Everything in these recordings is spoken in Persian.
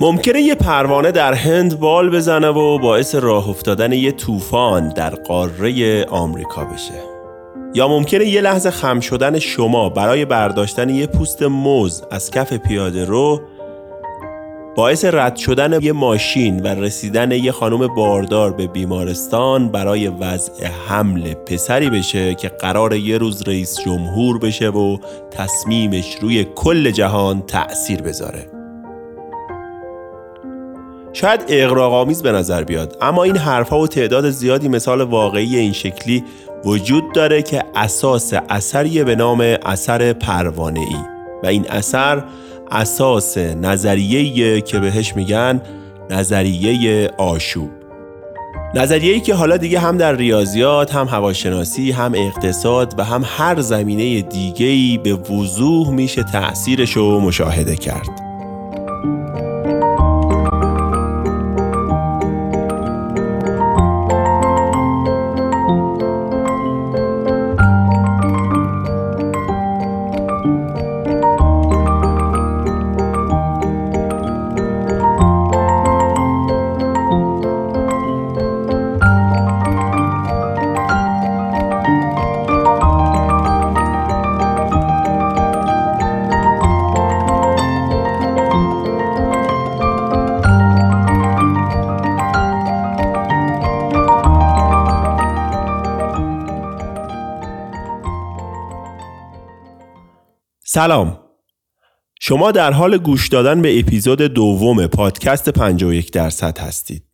ممکنه یه پروانه در هند بال بزنه و باعث راه افتادن یه طوفان در قاره آمریکا بشه. یا ممکنه یه لحظه خم شدن شما برای برداشتن یه پوست موز از کف پیاده رو باعث رد شدن یه ماشین و رسیدن یه خانم باردار به بیمارستان برای وضع حمل پسری بشه که قرار یه روز رئیس جمهور بشه و تصمیمش روی کل جهان تأثیر بذاره. شاید اقراق‌آمیز به نظر بیاد اما این حرفها و تعداد زیادی مثال واقعی این شکلی وجود داره که اساس اثری به نام اثر پروانه ای و این اثر اساس نظریه‌ای که بهش میگن نظریه آشوب. نظریه‌ای که حالا دیگه هم در ریاضیات هم هواشناسی هم اقتصاد و هم هر زمینه دیگه‌ای به وضوح میشه تأثیرش رو مشاهده کرد. سلام. شما در حال گوش دادن به اپیزود دوم پادکست 51 درصد هستید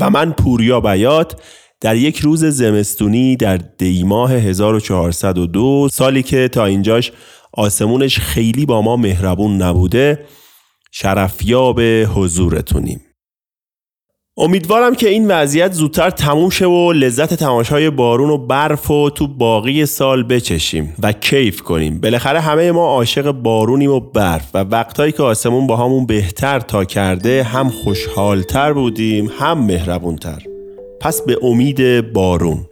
و من پوریا بیات در یک روز زمستونی در دیماه 1402 سالی که تا اینجاش آسمونش خیلی با ما مهربون نبوده شرفیاب حضورتونیم. امیدوارم که این وضعیت زودتر تموم شه و لذت تماشای بارون و برف و تو باقی سال بچشیم و کیف کنیم. بالاخره همه ما عاشق بارونیم و برف و وقتهایی که آسمون با همون بهتر تا کرده هم خوشحالتر بودیم هم مهربونتر. پس به امید بارون.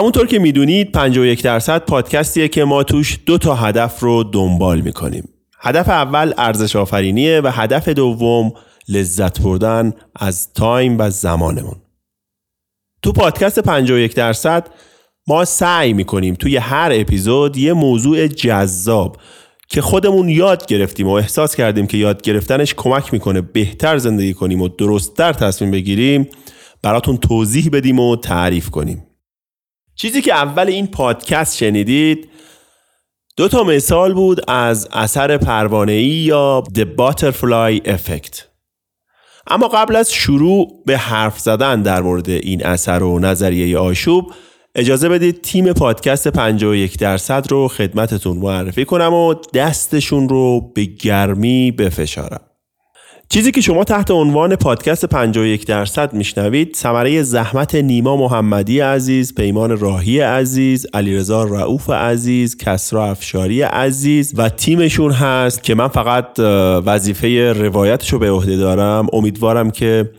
همونطور که می‌دونید 51 درصد پادکستیه که ما توش دو تا هدف رو دنبال می‌کنیم. هدف اول ارزش آفرینیه و هدف دوم لذت بردن از تایم و زمانمون. تو پادکست 51 درصد ما سعی می‌کنیم توی هر اپیزود یه موضوع جذاب که خودمون یاد گرفتیم و احساس کردیم که یاد گرفتنش کمک می‌کنه بهتر زندگی کنیم و درستتر تصمیم بگیریم براتون توضیح بدیم و تعریف کنیم. چیزی که اول این پادکست شنیدید دو تا مثال بود از اثر پروانه‌ای یا The Butterfly Effect. اما قبل از شروع به حرف زدن در مورد این اثر و نظریه آشوب اجازه بدید تیم پادکست 51 درصد رو خدمتتون معرفی کنم و دستشون رو به گرمی بفشارم. چیزی که شما تحت عنوان پادکست 51 درصد میشنوید ثمره زحمت نیما محمدی عزیز، پیمان راهی عزیز، علیرضا رعوف عزیز، کسرا افشاری عزیز و تیمشون هست که من فقط وظیفه روایتش رو به عهده دارم. امیدوارم که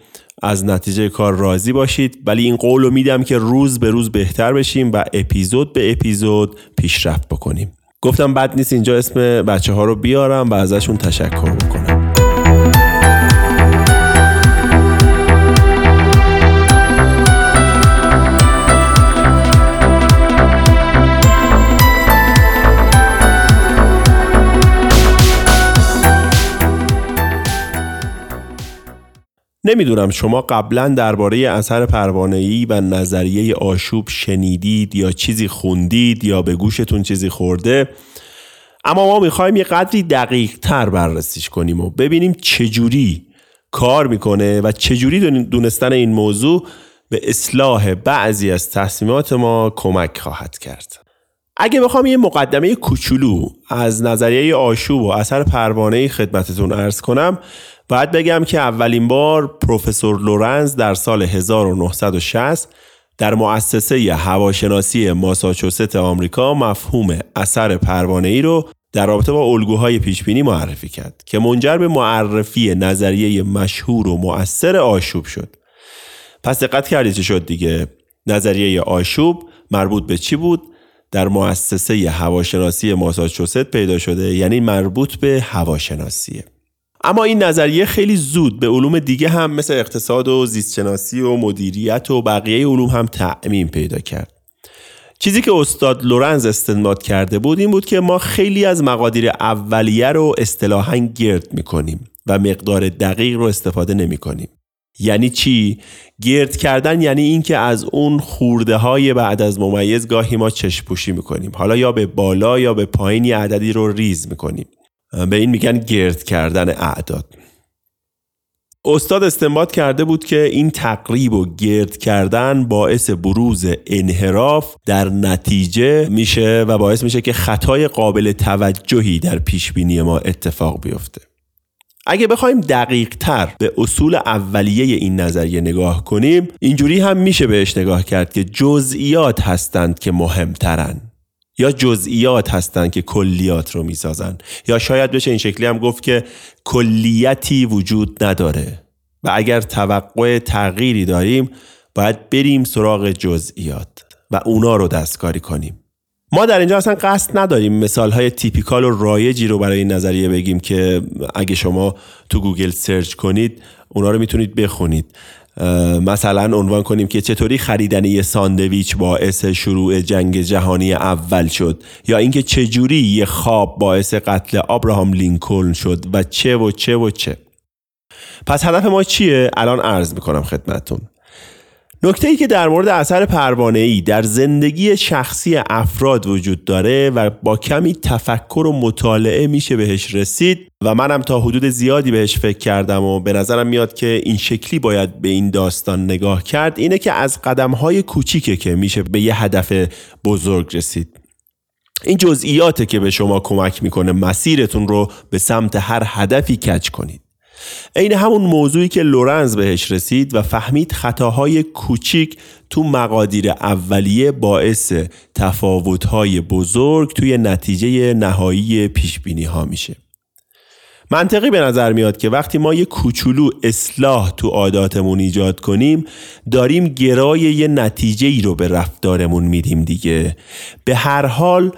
از نتیجه کار راضی باشید. ولی این قول رو میدم که روز به روز بهتر بشیم و اپیزود به اپیزود پیشرفت بکنیم. گفتم بد نیست اینجا اسم بچه ها رو بیارم و ازشون تشکر بکنم. نمی‌دونم شما قبلا درباره اثر پروانه‌ای و نظریه آشوب شنیدید یا چیزی خوندید یا به گوشتون چیزی خورده. اما ما می‌خوایم یه قدری دقیق تر بررسیش کنیم و ببینیم چجوری کار می‌کنه و چجوری دونستن این موضوع به اصلاح بعضی از تصمیمات ما کمک خواهد کرد. اگه بخوام یه مقدمه کوچولو از نظریه آشوب و اثر پروانه خدمتتون ارز کنم باید بگم که اولین بار پروفسور لورنز در سال 1960 در مؤسسه هواشناسی ماساچوست آمریکا مفهوم اثر پروانه ای رو در رابطه با الگوهای پیشبینی معرفی کرد که منجر به معرفی نظریه مشهور و مؤثر آشوب شد. پس دقت کردید چه شد دیگه؟ نظریه آشوب مربوط به چی بود؟ در مؤسسه هواشناسی ماساچوست پیدا شده یعنی مربوط به هواشناسیه اما این نظریه خیلی زود به علوم دیگه هم مثل اقتصاد و زیستشناسی و مدیریت و بقیه علوم هم تعمین پیدا کرد چیزی که استاد لورنز استنباط کرده بود این بود که ما خیلی از مقادیر اولیه رو اصطلاحا گرد می‌کنیم و مقدار دقیق رو استفاده نمی کنیم. یعنی چی؟ گرد کردن یعنی اینکه از اون خورده های بعد از ممیز گاهی ما چشم پوشی می‌کنیم. حالا یا به بالا یا به پایین عددی رو ریز می‌کنیم. به این میگن گرد کردن اعداد. استاد استنباط کرده بود که این تقریب و گرد کردن باعث بروز انحراف در نتیجه میشه و باعث میشه که خطای قابل توجهی در پیش بینی ما اتفاق بیفته. اگه بخوایم دقیق تر به اصول اولیه این نظریه نگاه کنیم اینجوری هم میشه بهش نگاه کرد که جزئیات هستند که مهمترن یا جزئیات هستند که کلیات رو می‌سازن. یا شاید بشه این شکلی هم گفت که کلیتی وجود نداره و اگر توقع تغییری داریم باید بریم سراغ جزئیات و اونا رو دستکاری کنیم. ما در اینجا اصلا قصد نداریم مثال های typical و رایجی رو برای این نظریه بگیم که اگه شما تو گوگل search کنید اونا رو می‌تونید بخونید. مثلا عنوان کنیم که چطوری خریدن یه ساندویچ باعث شروع جنگ جهانی اول شد؟ یا اینکه چجوری یه خواب باعث قتل آبراهام لینکلن شد و چه و چه و چه؟ پس هدف ما چیه؟ الان عرض می‌کنم خدمتتون. نکته ای که در مورد اثر پروانه ای در زندگی شخصی افراد وجود داره و با کمی تفکر و مطالعه میشه بهش رسید و منم تا حدود زیادی بهش فکر کردم و به نظرم میاد که این شکلی باید به این داستان نگاه کرد اینه که از قدم های کوچیکه که میشه به یه هدف بزرگ رسید. این جزئیاته که به شما کمک می‌کنه مسیرتون رو به سمت هر هدفی کچ کنید. عین همون موضوعی که لورنز بهش رسید و فهمید خطاهای کوچیک تو مقادیر اولیه باعث تفاوتهای بزرگ توی نتیجه نهایی پیشبینی ها میشه. منطقی به نظر میاد که وقتی ما یه کوچولو اصلاح تو عاداتمون ایجاد کنیم داریم گرای یه نتیجه ای رو به رفتارمون میدیم دیگه. به هر حال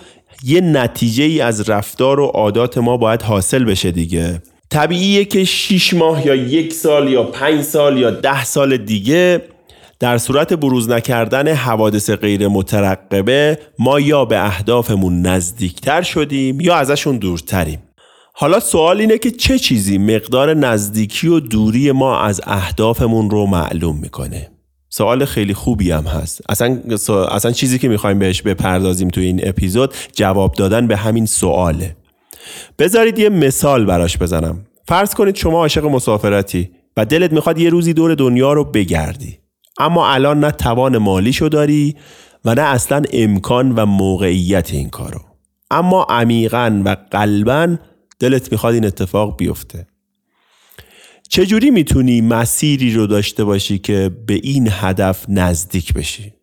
یه نتیجه ای از رفتار و عادات ما باید حاصل بشه دیگه. طبیعیه که 6 ماه یا یک سال یا پنج سال یا ده سال دیگه در صورت بروز نکردن حوادث غیر مترقبه ما یا به اهدافمون نزدیکتر شدیم یا ازشون دورتریم. حالا سوال اینه که چه چیزی مقدار نزدیکی و دوری ما از اهدافمون رو معلوم می‌کنه؟ سوال خیلی خوبی هم هست. اصلا, اصلا چیزی که می‌خوایم بهش بپردازیم تو این اپیزود جواب دادن به همین سواله. بذارید یه مثال براش بزنم. فرض کنید شما عاشق مسافرتی و دلت می‌خواد یه روزی دور دنیا رو بگردی. اما الان نه توان مالیشو داری و نه اصلا امکان و موقعیت این کارو. اما عمیقا و قلبا دلت می‌خواد این اتفاق بیفته. چجوری می‌تونی مسیری رو داشته باشی که به این هدف نزدیک بشی؟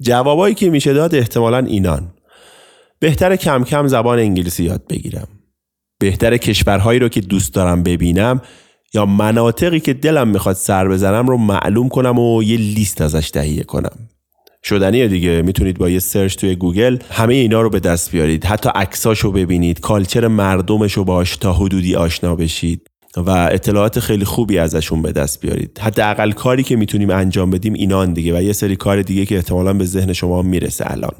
جوابایی که میشه داد احتمالا اینان. بهتر کم کم زبان انگلیسی یاد بگیرم. بهتر کشورهایی رو که دوست دارم ببینم یا مناطقی که دلم می‌خواد سر بزنم رو معلوم کنم و یه لیست ازش تهیه کنم. شدنیه دیگه. می‌تونید با یه search توی گوگل همه اینا رو به دست بیارید. حتی عکساشو ببینید. culture مردمش رو باش تا حدودی آشنا بشید. و اطلاعات خیلی خوبی ازشون به دست بیارید. حداقل کاری که می‌تونیم انجام بدیم اینان دیگه و یه سری کار دیگه که احتمالا به ذهن شما می‌رسه الان.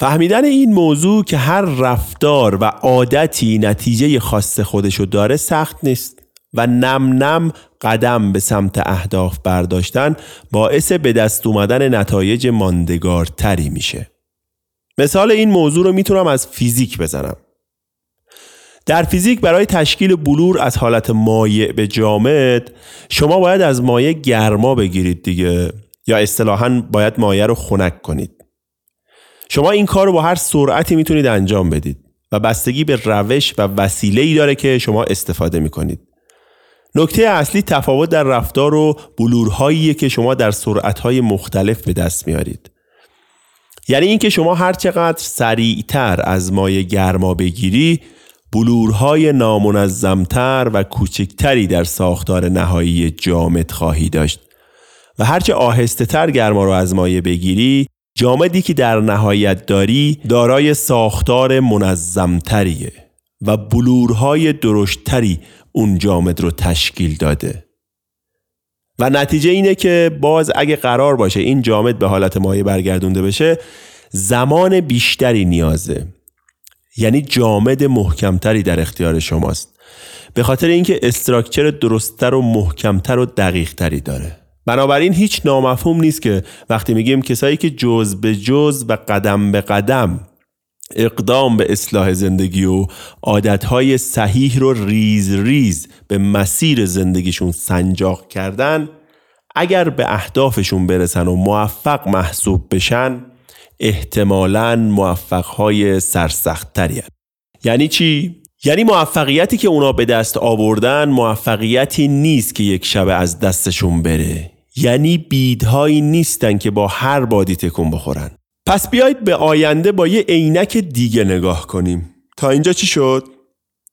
فهمیدن این موضوع که هر رفتار و عادتی نتیجه خاص خودشو داره سخت نیست و نم نم قدم به سمت اهداف برداشتن باعث به دست اومدن نتایج ماندگارتری میشه. مثال این موضوع رو می‌تونم از فیزیک بزنم. در فیزیک برای تشکیل بلور از حالت مایع به جامد شما باید از مایع گرما بگیرید دیگه یا اصطلاحا باید مایع رو خنک کنید. شما این کار رو با هر سرعتی می‌تونید انجام بدید و بستگی به روش و وسیله ای داره که شما استفاده می‌کنید. نکته اصلی تفاوت در رفتار و بلورهایی که شما در سرعتهای مختلف به دست میارید. یعنی اینکه شما هر چقدر سریعتر از مایع گرما بگیری بلورهای نامنظمتر و کوچکتری در ساختار نهایی جامد خواهی داشت و هرچه آهسته تر گرما رو از مایع بگیری جامدی که در نهایت داری دارای ساختار منظمتریه و بلورهای درشتری اون جامد رو تشکیل داده. و نتیجه اینه که باز اگه قرار باشه این جامد به حالت مایع برگردونده بشه زمان بیشتری نیازه. یعنی جامد محکمتری در اختیار شماست. به خاطر اینکه استراکچر درستتر و محکمتر و دقیقتری داره. بنابراین هیچ نامفهوم نیست که وقتی میگیم کسایی که جز به جز و قدم به قدم اقدام به اصلاح زندگی و عادتهای صحیح رو ریز ریز به مسیر زندگیشون سنجاق کردن اگر به اهدافشون برسن و موفق محسوب بشن احتمالا موفقهای سرسختتری یعنی چی؟ یعنی موفقیتی که اونا به دست آوردن موفقیتی نیست که یک شب از دستشون بره یعنی بیدهایی نیستن که با هر بادی تکون بخورن. پس بیایید به آینده با یه عینک دیگه نگاه کنیم. تا اینجا چی شد؟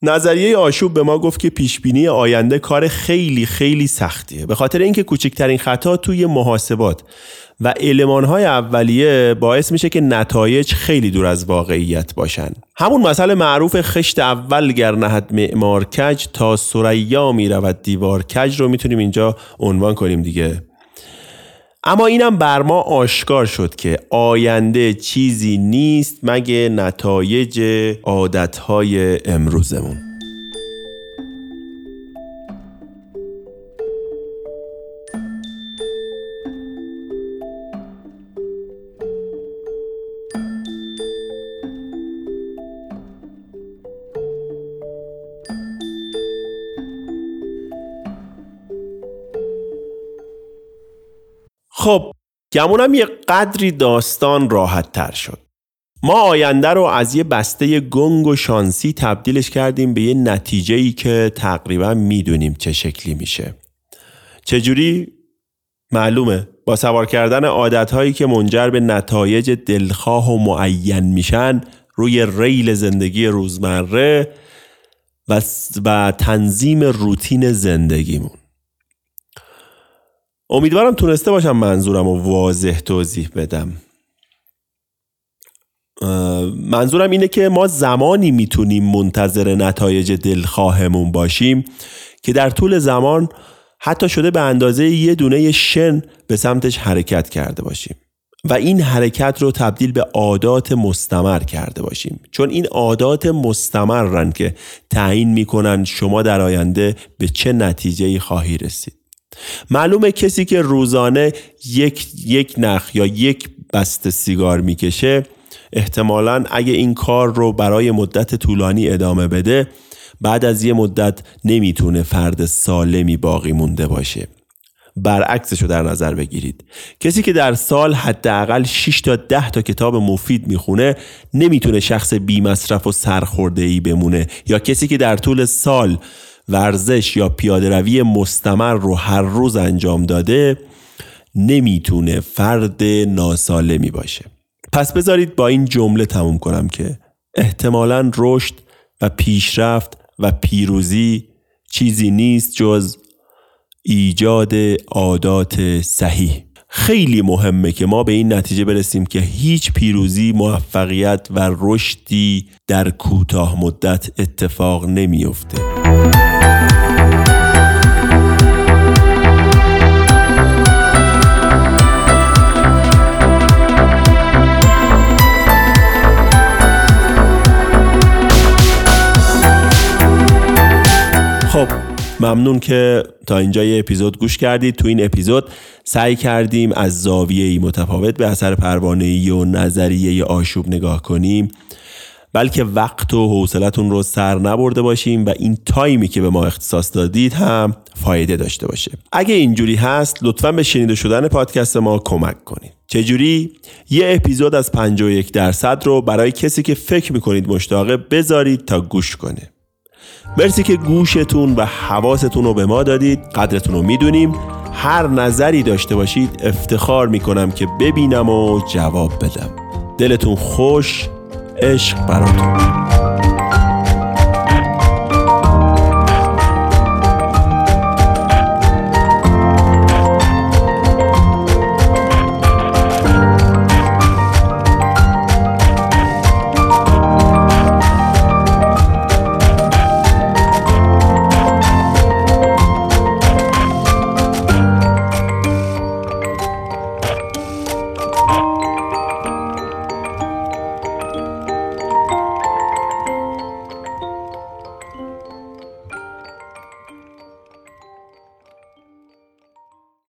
نظریه آشوب به ما گفت که پیشبینی آینده کار خیلی خیلی سختیه. به خاطر اینکه کوچکترین خطا توی محاسبات و المانهای اولیه باعث میشه که نتایج خیلی دور از واقعیت باشن. همون مسئله معروف خشت اول گر نهد معمار کج تا سریا می‌رود دیوار کج رو می‌تونیم اینجا عنوان کنیم دیگه. اما اینم بر ما آشکار شد که آینده چیزی نیست مگه نتایج عادتهای امروزمون. خب گمونم یه قدری داستان راحت تر شد. ما آینده رو از یه بسته گنگ و شانسی تبدیلش کردیم به یه نتیجه ای که تقریبا می‌دونیم چه شکلی میشه. چجوری؟ معلومه. با سوار کردن عادت هایی که منجر به نتایج دلخواه و معین میشن روی ریل زندگی روزمره و, و تنظیم روتین زندگیمون. امیدوارم تونسته باشم منظورم رو واضح توضیح بدم. منظورم اینه که ما زمانی می‌تونیم منتظر نتایج دلخواهمون باشیم که در طول زمان حتی شده به اندازه یه دونه شن به سمتش حرکت کرده باشیم و این حرکت رو تبدیل به عادات مستمر کرده باشیم. چون این عادات مستمرن که تعیین می‌کنن شما در آینده به چه نتیجه خواهی رسید. معلومه کسی که روزانه یک, یک نخ یا یک بست سیگار می‌کشه احتمالا اگه این کار رو برای مدت طولانی ادامه بده بعد از یه مدت نمی‌تونه فرد سالمی باقی مونده باشه. برعکسش رو در نظر بگیرید. کسی که در سال حداقل 6 تا 10 تا کتاب مفید می‌خونه نمی‌تونه شخص بی مصرف و سرخورده ای بمونه. یا کسی که در طول سال ورزش یا پیاده روی مستمر رو هر روز انجام داده نمی‌تونه فرد ناسالمی باشه پس بذارید با این جمله تموم کنم که احتمالا رشد و پیشرفت و پیروزی چیزی نیست جز ایجاد عادات صحیح خیلی مهمه که ما به این نتیجه برسیم که هیچ پیروزی موفقیت و رشدی در کوتاه مدت اتفاق نمیافته. ممنون که تا اینجا یه اپیزود گوش کردید تو این اپیزود سعی کردیم از زاویه متفاوت به اثر پروانه و نظریه آشوب نگاه کنیم. بلکه وقت و حوصلتون رو سر نبرده باشیم و این تایمی که به ما اختصاص دادید هم فایده داشته باشه. اگه اینجوری هست لطفا به شنیده شدن پادکست ما کمک کنید. چجوری؟ یه اپیزود از 51 درصد رو برای کسی که فکر می‌کنید مشتاقه بذارید تا گوش کنه. مرسی که گوشتون و حواستون رو به ما دادید. قدرتون رو می‌دونیم. هر نظری داشته باشید افتخار می‌کنم که ببینم و جواب بدم. دلتون خوش عشق براتون.